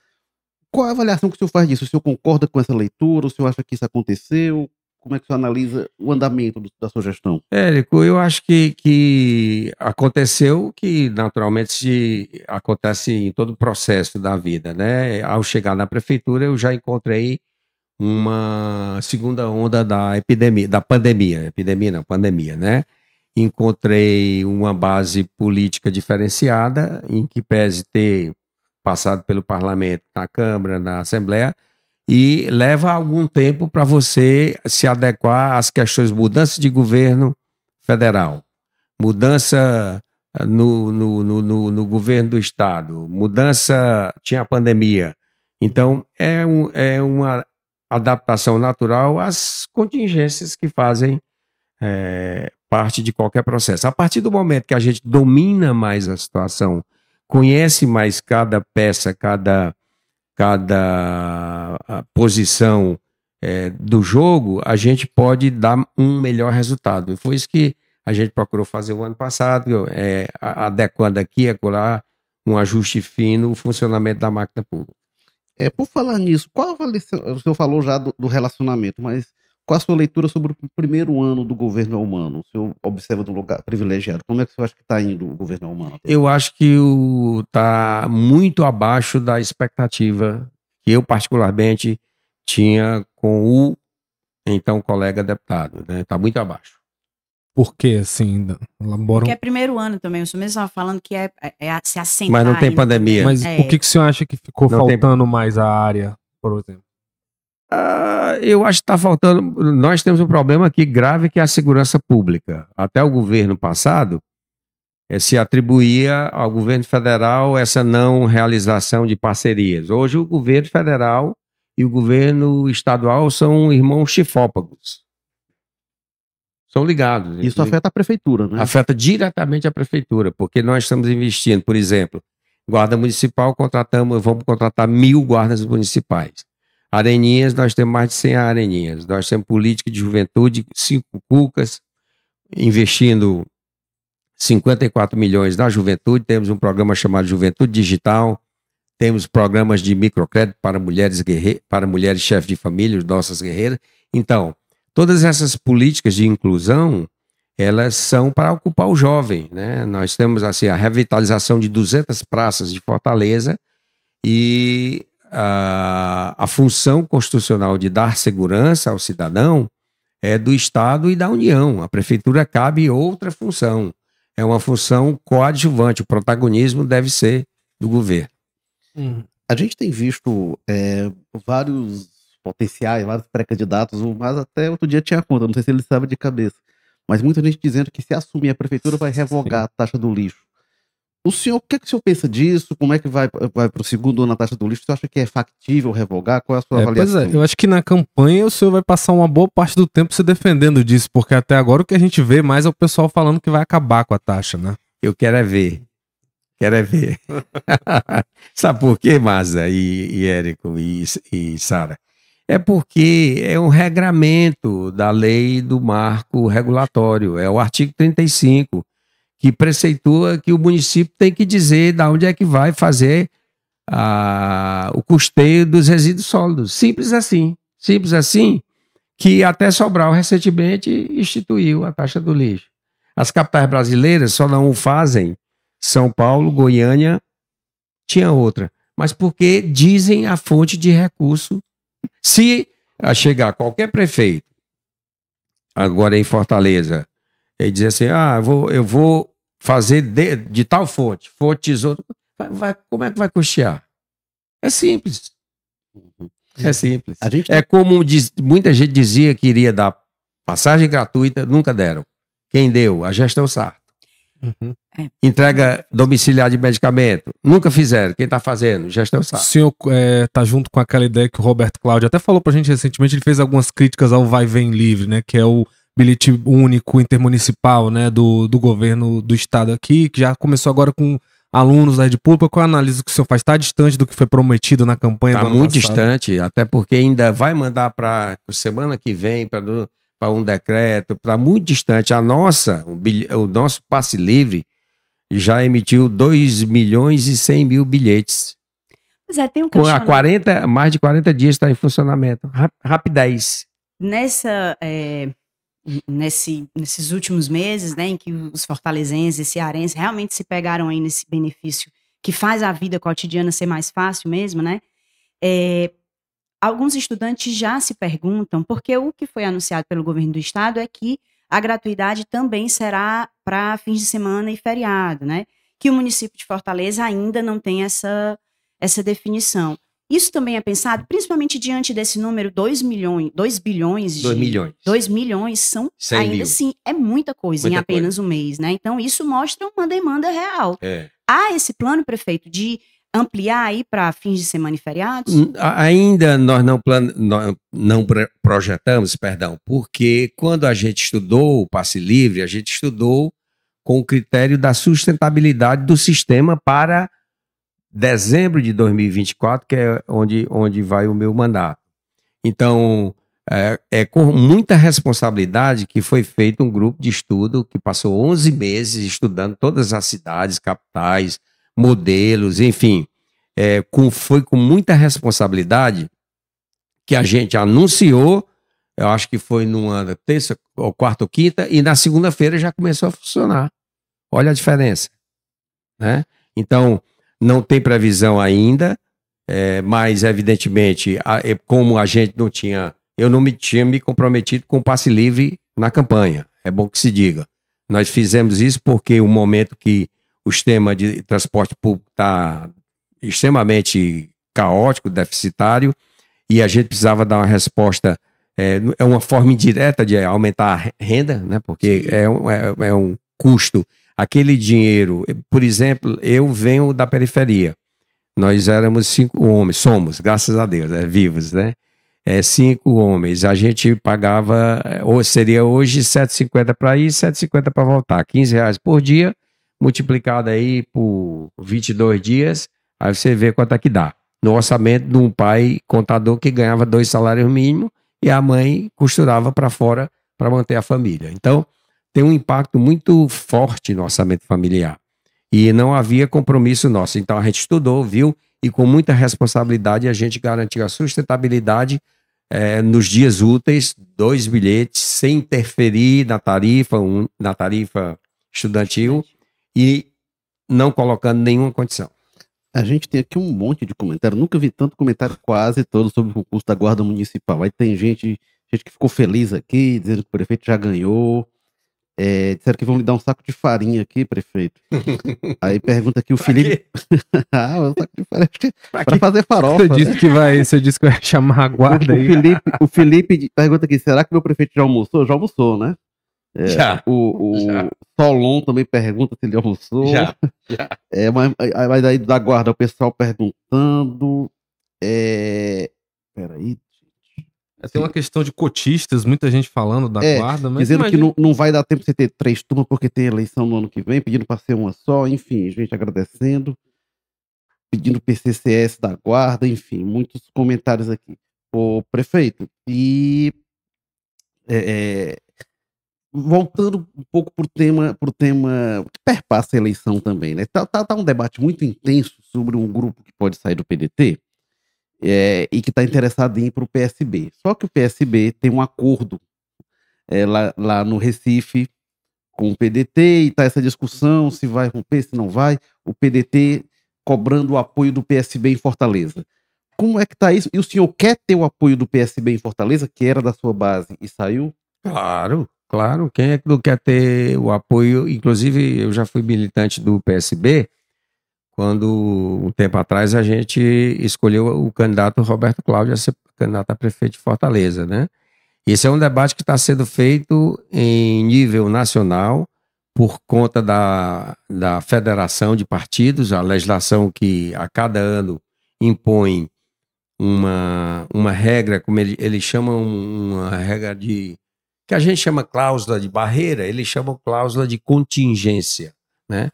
Qual a avaliação que o senhor faz disso? O senhor concorda com essa leitura? O senhor acha que isso aconteceu? Como é que o senhor analisa o andamento do, da sua gestão? Érico, eu acho que, que aconteceu que naturalmente acontece em todo o processo da vida, né? Ao chegar na prefeitura, eu já encontrei uma segunda onda da epidemia, da pandemia, epidemia não, pandemia, né? Encontrei uma base política diferenciada, em que pese ter passado pelo parlamento, na Câmara, na Assembleia, e leva algum tempo para você se adequar às questões mudança de governo federal, mudança no, no, no, no, governo do estado, mudança, tinha a pandemia. Então, é, um, é uma adaptação natural às contingências que fazem é, parte de qualquer processo. A partir do momento que a gente domina mais a situação, conhece mais cada peça, cada, cada posição é, do jogo, a gente pode dar um melhor resultado. E foi isso que a gente procurou fazer o ano passado, é, adequando aqui e acolá um ajuste fino no funcionamento da máquina pública. É, por falar nisso, qual a o senhor falou já do, do, relacionamento, mas qual a sua leitura sobre o primeiro ano do governo humano? O senhor observa de um lugar privilegiado. Como é que o senhor acha que está indo o governo humano? Eu acho que está muito abaixo da expectativa que eu, particularmente, tinha com o então colega deputado. Está né? Tá muito abaixo. Por que, assim, elaboram... Porque é primeiro ano também, o senhor mesmo estava falando que é, é, é se assentar. Mas não tem pandemia. Mas é. o que, que o senhor acha que ficou não faltando tem... mais a área, por exemplo? Ah, eu acho que está faltando. Nós temos um problema aqui grave que é a segurança pública. Até o governo passado é, se atribuía ao governo federal essa não realização de parcerias. Hoje o governo federal e o governo estadual são irmãos chifópagos são ligados. Isso afeta a prefeitura, né? Afeta diretamente a prefeitura, porque nós estamos investindo, por exemplo, guarda municipal, contratamos, vamos contratar mil guardas municipais. Areninhas, nós temos mais de 100 areninhas. Nós temos política de juventude, cinco cucas, investindo 54 milhões na juventude. Temos um programa chamado Juventude Digital. Temos programas de microcrédito para mulheres para mulheres chefes de família, nossas guerreiras. Então, Todas essas políticas de inclusão, elas são para ocupar o jovem, né? Nós temos assim a revitalização de 200 praças de Fortaleza e a, a função constitucional de dar segurança ao cidadão é do Estado e da União. A prefeitura cabe outra função. É uma função coadjuvante. O protagonismo deve ser do governo. Hum. A gente tem visto é, vários potenciais, vários pré-candidatos, mas até outro dia tinha conta, não sei se ele sabe de cabeça. Mas muita gente dizendo que se assumir a prefeitura vai revogar Sim. a taxa do lixo. O senhor, o que, é que o senhor pensa disso? Como é que vai, vai para o segundo ano a taxa do lixo? Você acha que é factível revogar? Qual é a sua é, avaliação? Pois é, eu acho que na campanha o senhor vai passar uma boa parte do tempo se defendendo disso, porque até agora o que a gente vê mais é o pessoal falando que vai acabar com a taxa, né? Eu quero é ver. Quero é ver. <laughs> <laughs> Sabe por quê, Maza e, e Érico e, e Sara? É porque é um regramento da lei do marco regulatório, é o artigo 35, que preceitua que o município tem que dizer de onde é que vai fazer a, o custeio dos resíduos sólidos. Simples assim. Simples assim, que até Sobral recentemente instituiu a taxa do lixo. As capitais brasileiras só não o fazem. São Paulo, Goiânia, tinha outra. Mas porque dizem a fonte de recurso. Se a chegar qualquer prefeito, agora em Fortaleza, e dizer assim: ah, eu vou, eu vou fazer de, de tal fonte, fonte tesouro, vai, vai, como é que vai custear? É simples. É simples. Gente... É como diz, muita gente dizia que iria dar passagem gratuita, nunca deram. Quem deu? A gestão Sarto. Uhum. É. Entrega domiciliar de medicamento. Nunca fizeram. Quem está fazendo? Gestão Sarto. O senhor está é, junto com aquela ideia que o Roberto Cláudio até falou para a gente recentemente. Ele fez algumas críticas ao Vai Vem Livre, né? Que é o bilhete único intermunicipal, né? Do, do governo do estado aqui, que já começou agora com alunos da rede pública, qual a análise que o senhor faz? Está distante do que foi prometido na campanha? Está muito passado? distante, até porque ainda vai mandar para semana que vem para um decreto, para muito distante. A nossa, o, o, nosso passe livre já emitiu 2 milhões e 100 mil bilhetes. Pois é, tem um Com a 40, mais de 40 dias está em funcionamento. Rapidez. Nessa... É nesse, nesses últimos meses, né, em que os fortalezenses e cearenses realmente se pegaram aí nesse benefício que faz a vida cotidiana ser mais fácil mesmo, né? É, alguns estudantes já se perguntam, porque o que foi anunciado pelo governo do estado é que a gratuidade também será para fins de semana e feriado, né? Que o município de Fortaleza ainda não tem essa, essa definição. Isso também é pensado, principalmente diante desse número, 2 milhões, 2 bilhões de. 2 milhões. 2 milhões são, ainda mil. assim, é muita coisa muita em apenas coisa. um mês, né? Então, isso mostra uma demanda real. É. Há esse plano, prefeito, de ampliar aí para fins de semana e feriados? Ainda nós não, plan... nós não projetamos, perdão, porque quando a gente estudou o passe livre, a gente estudou com o critério da sustentabilidade do sistema para dezembro de 2024, que é onde, onde vai o meu mandato. Então, é, é, com muita responsabilidade que foi feito um grupo de estudo que passou 11 meses estudando todas as cidades, capitais, modelos, enfim. É, com, foi com muita responsabilidade que a gente anunciou, eu acho que foi numa terça, ou quarta ou quinta, e na segunda-feira já começou a funcionar. Olha a diferença. Né? Então, não tem previsão ainda, é, mas evidentemente, a, é, como a gente não tinha, eu não me tinha me comprometido com o passe livre na campanha. É bom que se diga. Nós fizemos isso porque o momento que o sistema de transporte público está extremamente caótico, deficitário, e a gente precisava dar uma resposta. É, é uma forma indireta de aumentar a renda, né? porque é um, é, é um custo aquele dinheiro, por exemplo, eu venho da periferia. Nós éramos cinco homens, somos, graças a Deus, é, vivos, né? É, cinco homens. A gente pagava, ou seria hoje 7,50 para ir, 7,50 para voltar. 15 reais por dia, multiplicado aí por 22 dias, aí você vê quanto é que dá. No orçamento de um pai contador que ganhava dois salários mínimos e a mãe costurava para fora para manter a família. Então, tem um impacto muito forte no orçamento familiar. E não havia compromisso nosso. Então a gente estudou, viu, e com muita responsabilidade a gente garantiu a sustentabilidade é, nos dias úteis, dois bilhetes, sem interferir na tarifa, um, na tarifa estudantil e não colocando nenhuma condição. A gente tem aqui um monte de comentário. Nunca vi tanto comentário quase todo sobre o concurso da Guarda Municipal. Aí tem gente, gente que ficou feliz aqui, dizendo que o prefeito já ganhou. É, disseram que vão lhe dar um saco de farinha aqui, prefeito. <laughs> Aí pergunta aqui o Felipe. <laughs> ah, um saco de farinha pra, pra fazer farofa. Você disse né? que vai, você disse que vai chamar a guarda o, aí. O Felipe, o Felipe pergunta aqui: será que meu prefeito já almoçou? Já almoçou, né? É, já. O, o já. Solon também pergunta se ele almoçou. Já. <laughs> já. É, mas, mas aí da guarda o pessoal perguntando. É, peraí, é, tem uma questão de cotistas, muita gente falando da é, guarda, mas. Dizendo imagina... que não, não vai dar tempo de você ter três turmas porque tem eleição no ano que vem, pedindo para ser uma só, enfim, gente agradecendo, pedindo PCCS da guarda, enfim, muitos comentários aqui. O prefeito, e. É, é voltando um pouco para o tema, tema que perpassa a eleição também, né? Tá, tá, tá, um debate muito intenso sobre um grupo que pode sair do PDT é, e que está interessado em ir para o PSB. Só que o PSB tem um acordo é, lá, lá no Recife com o PDT e está essa discussão se vai romper, se não vai. O PDT cobrando o apoio do PSB em Fortaleza. Como é que está isso? E o senhor quer ter o apoio do PSB em Fortaleza, que era da sua base e saiu? Claro, claro. Quem é que não quer ter o apoio? Inclusive, eu já fui militante do PSB quando, um tempo atrás, a gente escolheu o candidato Roberto Cláudio a ser candidato a prefeito de Fortaleza, né? Esse é um debate que está sendo feito em nível nacional por conta da, da federação de partidos, a legislação que a cada ano impõe uma, uma regra, como ele, eles chamam uma regra de. Que a gente chama cláusula de barreira, eles chamam cláusula de contingência, né?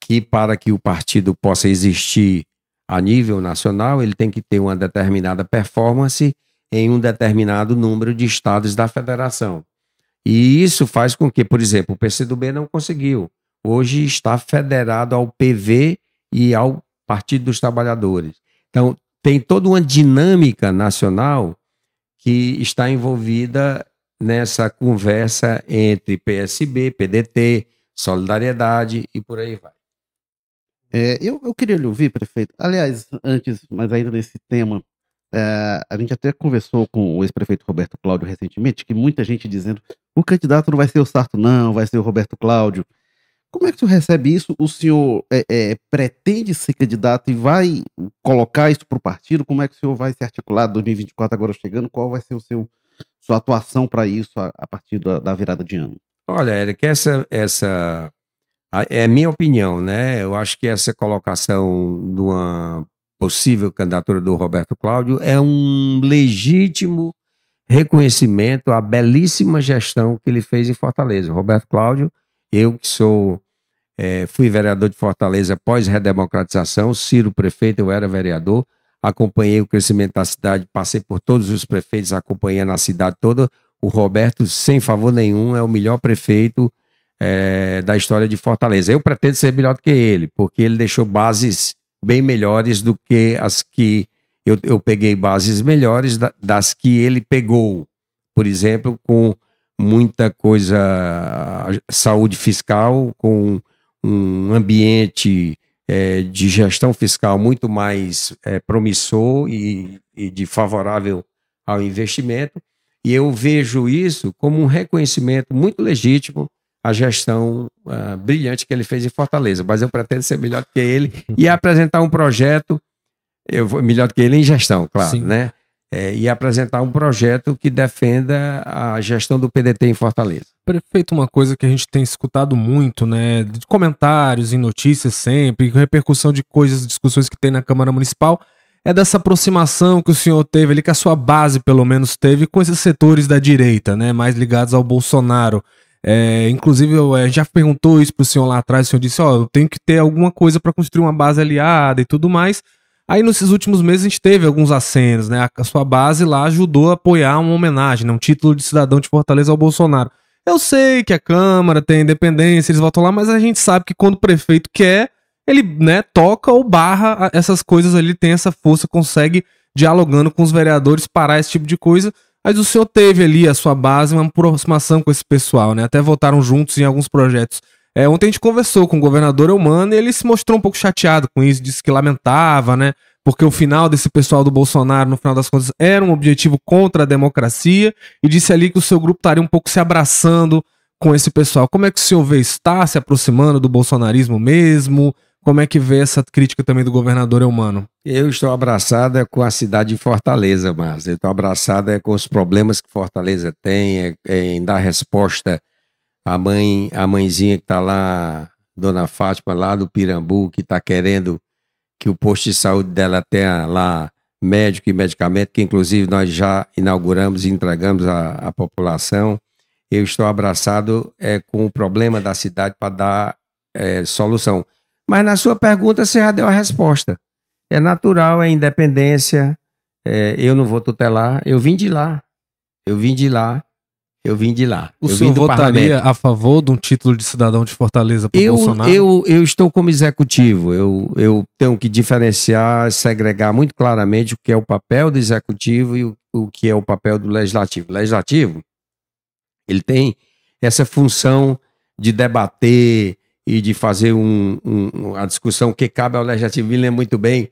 Que para que o partido possa existir a nível nacional, ele tem que ter uma determinada performance em um determinado número de estados da federação. E isso faz com que, por exemplo, o PCdoB não conseguiu. Hoje está federado ao PV e ao Partido dos Trabalhadores. Então, tem toda uma dinâmica nacional que está envolvida nessa conversa entre PSB, PDT, Solidariedade e por aí vai. É, eu, eu queria lhe ouvir, prefeito. Aliás, antes, mas ainda nesse tema, é, a gente até conversou com o ex-prefeito Roberto Cláudio recentemente, que muita gente dizendo o candidato não vai ser o Sarto, não, vai ser o Roberto Cláudio. Como é que o senhor recebe isso? O senhor é, é, pretende ser candidato e vai colocar isso para o partido? Como é que o senhor vai se articular 2024 agora chegando? Qual vai ser o seu sua atuação para isso a, a partir da, da, virada de ano? Olha, Eric, essa, essa é minha opinião, né? Eu acho que essa colocação de uma possível candidatura do Roberto Cláudio é um legítimo reconhecimento à belíssima gestão que ele fez em Fortaleza. Roberto Cláudio, eu que sou é, fui vereador de Fortaleza pós redemocratização, Ciro prefeito, eu era vereador, acompanhei o crescimento da cidade, passei por todos os prefeitos, acompanhando a cidade toda. O Roberto, sem favor nenhum, é o melhor prefeito é, da história de Fortaleza. Eu pretendo ser melhor do que ele, porque ele deixou bases bem melhores do que as que eu, eu peguei bases melhores da, das que ele pegou. Por exemplo, com muita coisa, saúde fiscal, com um ambiente é, de gestão fiscal muito mais é, promissor e, e de favorável ao investimento. E eu vejo isso como um reconhecimento muito legítimo a gestão uh, brilhante que ele fez em Fortaleza, mas eu pretendo ser melhor do que ele <laughs> e apresentar um projeto, eu vou melhor do que ele em gestão, claro, Sim. né? É, e apresentar um projeto que defenda a gestão do PDT em Fortaleza. Prefeito, uma coisa que a gente tem escutado muito, né, de comentários em notícias sempre, repercussão de coisas, discussões que tem na Câmara Municipal, é dessa aproximação que o senhor teve ali, que a sua base pelo menos teve com esses setores da direita, né, mais ligados ao Bolsonaro. É, inclusive, eu é, já perguntou isso pro senhor lá atrás, o senhor disse, ó, oh, eu tenho que ter alguma coisa para construir uma base aliada e tudo mais. Aí, nesses últimos meses, a gente teve alguns acenos, né? A, sua base lá ajudou a apoiar uma homenagem, né? um título de cidadão de Fortaleza ao Bolsonaro. Eu sei que a Câmara tem independência, eles votam lá, mas a gente sabe que quando o prefeito quer, ele, né, toca ou barra essas coisas ali, tem essa força, consegue, dialogando com os vereadores, parar esse tipo de coisa. Mas o senhor teve ali a sua base, uma aproximação com esse pessoal, né? Até votaram juntos em alguns projetos. É, ontem a gente conversou com o governador Eumano e ele se mostrou um pouco chateado com isso, disse que lamentava, né? Porque o final desse pessoal do Bolsonaro, no final das contas, era um objetivo contra a democracia e disse ali que o seu grupo estaria um pouco se abraçando com esse pessoal. Como é que o senhor vê? Está se aproximando do bolsonarismo mesmo? Como é que vê essa crítica também do governador Eumano? Eu estou abraçada com a cidade de Fortaleza, mas eu estou abraçada com os problemas que Fortaleza tem, é, é em dar resposta à mãe, à mãezinha que está lá, Dona Fátima, lá do Pirambu, que está querendo que o posto de saúde dela tenha lá médico e medicamento, que inclusive nós já inauguramos e entregamos à, à população. Eu estou abraçado é, com o problema da cidade para dar é, solução. Mas na sua pergunta você já deu a resposta. É natural, é independência. É, eu não vou tutelar. Eu vim de lá. Eu vim de lá. Eu vim de lá. O eu senhor votaria a favor de um título de cidadão de Fortaleza para Eu, Bolsonaro? eu, eu estou como executivo. Eu, eu tenho que diferenciar, segregar muito claramente o que é o papel do executivo e o, o que é o papel do legislativo. O legislativo, ele tem essa função de debater e de fazer um, um, a discussão que cabe ao legislativo. Me lembro muito bem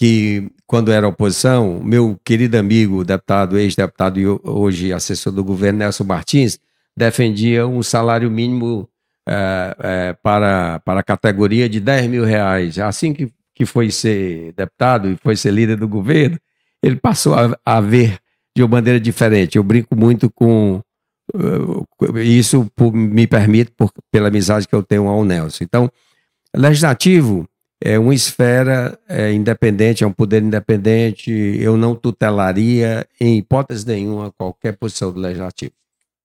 que, quando era oposição, meu querido amigo, deputado, ex-deputado e hoje assessor do governo, Nelson Martins, defendia um salário mínimo é, é, para, para a categoria de 10 mil reais. Assim que, que foi ser deputado e foi ser líder do governo, ele passou a, a ver de uma maneira diferente. Eu brinco muito com uh, isso, me permite, por, pela amizade que eu tenho ao Nelson. Então, legislativo é uma esfera é, independente, é um poder independente. Eu não tutelaria, em hipótese nenhuma, qualquer posição do legislativo.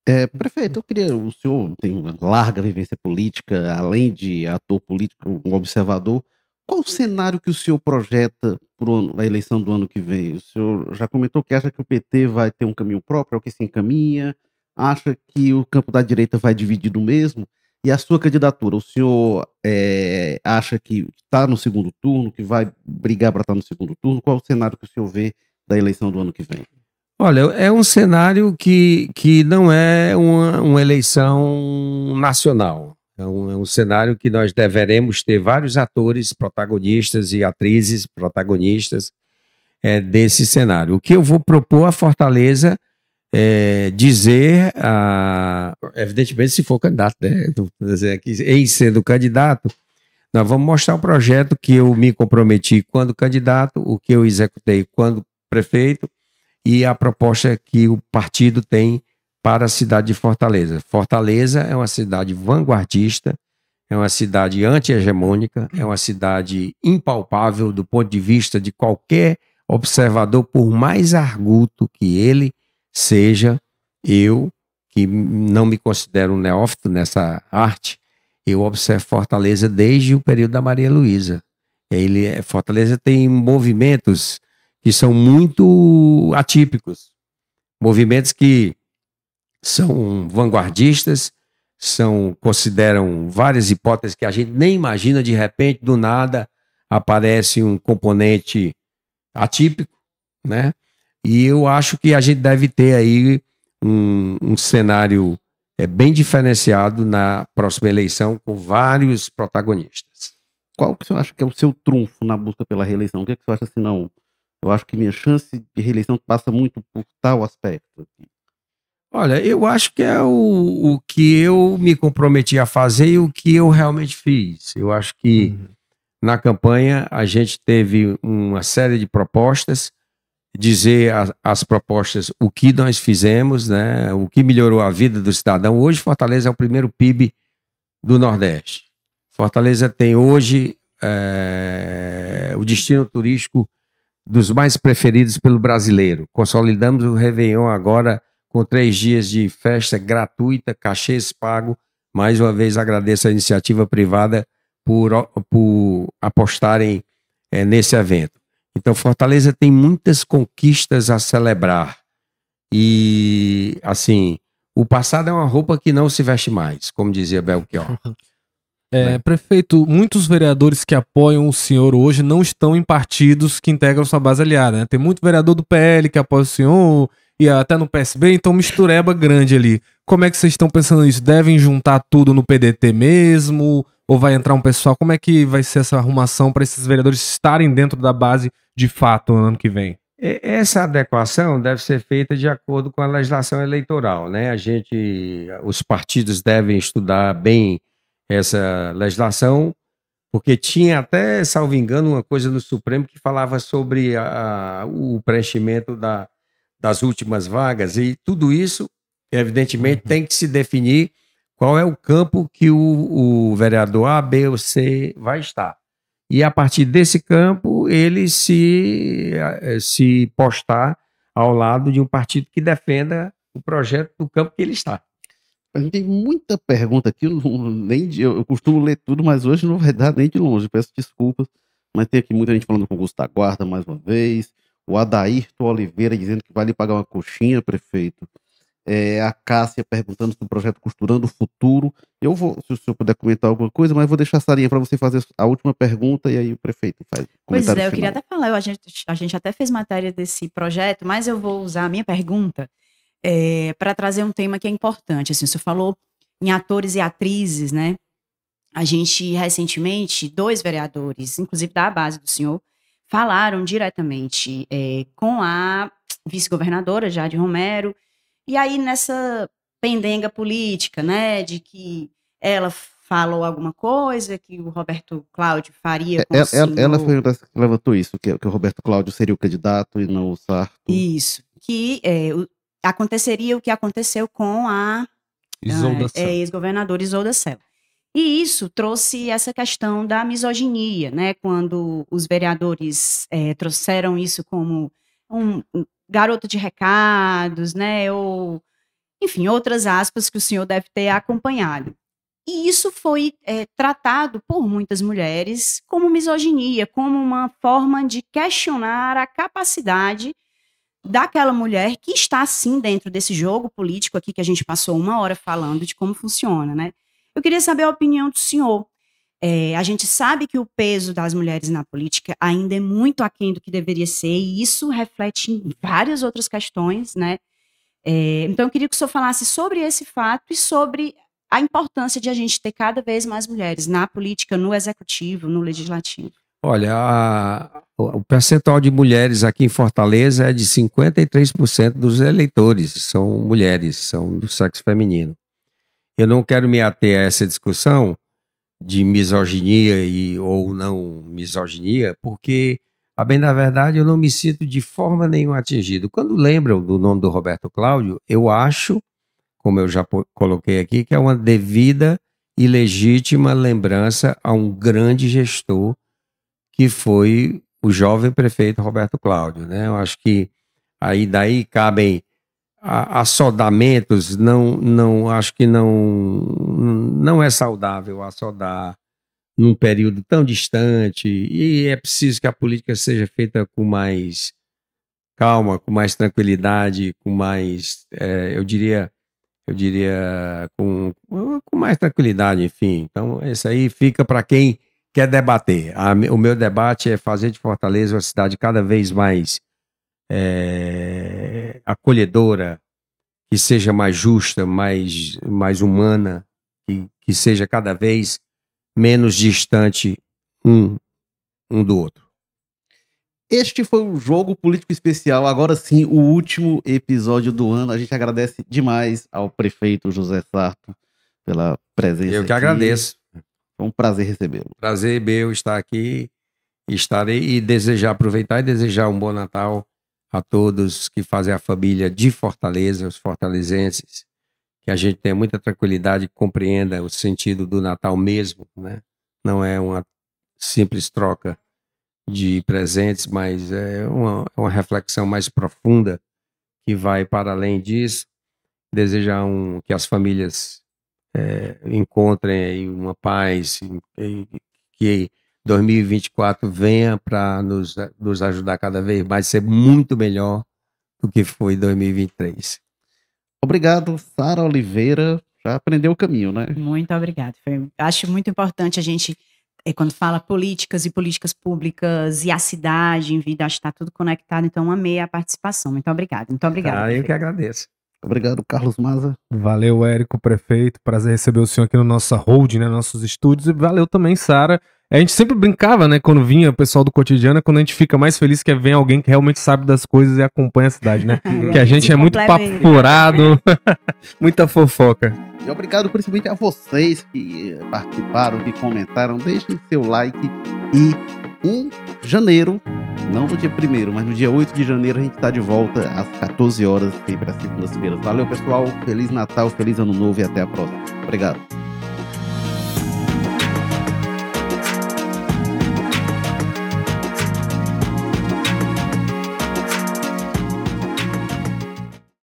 É, prefeito, eu queria. O senhor tem uma larga vivência política, além de ator político, um observador. Qual o cenário que o senhor projeta para a eleição do ano que vem? O senhor já comentou que acha que o PT vai ter um caminho próprio, ao que se encaminha, acha que o campo da direita vai dividir do mesmo? E a sua candidatura, o senhor é, acha que está no segundo turno, que vai brigar para estar no segundo turno? Qual o cenário que o senhor vê da eleição do ano que vem? Olha, é um cenário que, que não é uma, uma eleição nacional. É um, é um, cenário que nós deveremos ter vários atores protagonistas e atrizes protagonistas é, desse cenário. O que eu vou propor a Fortaleza é dizer, a, evidentemente, se for candidato, né? Em sendo candidato, nós vamos mostrar o projeto que eu me comprometi quando candidato, o que eu executei quando prefeito e a proposta que o partido tem para a cidade de Fortaleza. Fortaleza é uma cidade vanguardista, é uma cidade anti-hegemônica, é uma cidade impalpável do ponto de vista de qualquer observador, por mais arguto que ele seja, eu, que não me considero um neófito nessa arte, eu observo Fortaleza desde o período da Maria Luísa. Ele, Fortaleza tem movimentos que são muito atípicos, movimentos que são vanguardistas, são consideram várias hipóteses que a gente nem imagina de repente do nada aparece um componente atípico, né? E eu acho que a gente deve ter aí um, um cenário é, bem diferenciado na próxima eleição com vários protagonistas. Qual que você acha que é o seu trunfo na busca pela reeleição? O que, é que você acha assim, não? Eu acho que minha chance de reeleição passa muito por tal aspecto. Olha, eu acho que é o, o que eu me comprometi a fazer e o que eu realmente fiz. Eu acho que uhum. na campanha a gente teve uma série de propostas, dizer a, as propostas, o que nós fizemos, né, o que melhorou a vida do cidadão. Hoje, Fortaleza é o primeiro PIB do Nordeste. Fortaleza tem hoje é, o destino turístico dos mais preferidos pelo brasileiro. Consolidamos o Réveillon agora com três dias de festa gratuita, cachês pago. Mais uma vez agradeço a iniciativa privada por, por apostarem é, nesse evento. Então, Fortaleza tem muitas conquistas a celebrar. E, assim, o passado é uma roupa que não se veste mais, como dizia Belchior. <laughs> É? Prefeito, muitos vereadores que apoiam o senhor hoje não estão em partidos que integram sua base aliada. Né? Tem muito vereador do PL que apoia o senhor, e até no PSB, então mistureba grande ali. Como é que vocês estão pensando nisso? Devem juntar tudo no PDT mesmo? Ou vai entrar um pessoal? Como é que vai ser essa arrumação para esses vereadores estarem dentro da base de fato no ano que vem? Essa adequação deve ser feita de acordo com a legislação eleitoral, né? A gente, os partidos devem estudar bem essa legislação, porque tinha até, salvo engano, uma coisa no Supremo que falava sobre a, o preenchimento da, das últimas vagas, e tudo isso, evidentemente, uhum. tem que se definir qual é o campo que o, o vereador A, B ou C vai estar. E a partir desse campo, ele se, eh, se postar ao lado de um partido que defenda o projeto do campo que ele está. A gente tem muita pergunta aqui, eu, nem de, eu costumo ler tudo, mas hoje não vai dar nem de longe, peço desculpas. Mas tem aqui muita gente falando com o Augusto da Guarda mais uma vez. O Adairto Oliveira dizendo que vai lhe pagar uma coxinha, prefeito. É, a Cássia perguntando sobre o projeto Costurando o Futuro. Eu vou, se o senhor puder comentar alguma coisa, mas vou deixar a Sarinha para você fazer a última pergunta e aí o prefeito faz. Pois é, eu queria até falar, a gente, a gente até fez matéria desse projeto, mas eu vou usar a minha pergunta é, para trazer um tema que é importante. Assim, o senhor falou em atores e atrizes, né? A gente, recentemente, dois vereadores, inclusive da base do senhor, falaram diretamente é, com a vice-governadora Jade Romero, e aí nessa pendenga política, né, de que ela falou alguma coisa que o Roberto Cláudio faria com ela, ela, ela foi que levantou isso, que, que, o Roberto Cláudio seria o candidato e não o Sarto. Isso, que é, o, aconteceria o que aconteceu com a, é, ex-governadora Isolda Cel. E isso trouxe essa questão da misoginia, né? Quando os vereadores é, trouxeram isso como um, um garoto de recados, né? Ou, enfim, outras aspas que o senhor deve ter acompanhado. E isso foi é, tratado por muitas mulheres como misoginia, como uma forma de questionar a capacidade daquela mulher que está, sim, dentro desse jogo político aqui que a gente passou uma hora falando de como funciona, né? Eu queria saber a opinião do senhor. É, a gente sabe que o peso das mulheres na política ainda é muito aquém do que deveria ser, e isso reflete em várias outras questões, né? É, então, eu queria que o senhor falasse sobre esse fato e sobre a importância de a gente ter cada vez mais mulheres na política, no executivo, no legislativo. Olha, a, o percentual de mulheres aqui em Fortaleza é de 53% dos eleitores são mulheres, são do sexo feminino. Eu não quero me ater a essa discussão de misoginia e, ou não misoginia, porque, a bem da verdade, eu não me sinto de forma nenhuma atingido. Quando lembram do nome do Roberto Cláudio, eu acho, como eu já coloquei aqui, que é uma devida e legítima lembrança a um grande gestor que foi o jovem prefeito Roberto Cláudio. Né? Eu acho que aí daí cabem assodamentos não não acho que não não é saudável assodar num período tão distante e é preciso que a política seja feita com mais calma com mais tranquilidade com mais é, eu diria eu diria com, com mais tranquilidade enfim. Então isso aí fica para quem quer debater. A, o meu debate é fazer de Fortaleza uma cidade cada vez mais é, acolhedora, que seja mais justa, mais, mais humana, que, seja cada vez menos distante um, um do outro. Este foi o Jogo Político Especial. Agora sim, o último episódio do ano. A gente agradece demais ao prefeito José Sarto pela presença. Eu que aqui. agradeço. Foi um prazer recebê-lo. Prazer meu estar aqui. Estarei e desejar, aproveitar e desejar um bom Natal a todos que fazem a família de Fortaleza, os fortalezenses, que a gente tenha muita tranquilidade e compreenda o sentido do Natal mesmo, né? Não é uma simples troca de presentes, mas é uma, uma reflexão mais profunda que vai para além disso. Desejar um, que as famílias é, encontrem uma paz, que 2024 venha para nos, nos ajudar cada vez mais, ser muito melhor do que foi 2023. Obrigado, Sara Oliveira. Já aprendeu o caminho, né? Muito obrigada. acho muito importante a gente, é, quando fala políticas e políticas públicas e a cidade em vida, acho que está tudo conectado. Então, amei a participação. Muito obrigada. Muito obrigada. Ah, eu que agradeço. Obrigado, Carlos Maza. Valeu, Érico, prefeito. Prazer receber o senhor aqui no nosso hold, né, nossos estúdios. E valeu também, Sara. A gente sempre brincava, né, quando vinha o pessoal do cotidiano, quando a gente fica mais feliz que vem alguém que realmente sabe das coisas e acompanha a cidade, né? <laughs> que a gente é muito papo furado, <laughs> muita fofoca. E obrigado principalmente a vocês que participaram, que comentaram. Deixem seu like e em janeiro, não no dia 1 mas no dia 8 de janeiro a gente está de volta às 14 horas, sempre às segundas-feiras. Valeu, pessoal. Feliz Natal, feliz Ano Novo e até a próxima. Obrigado.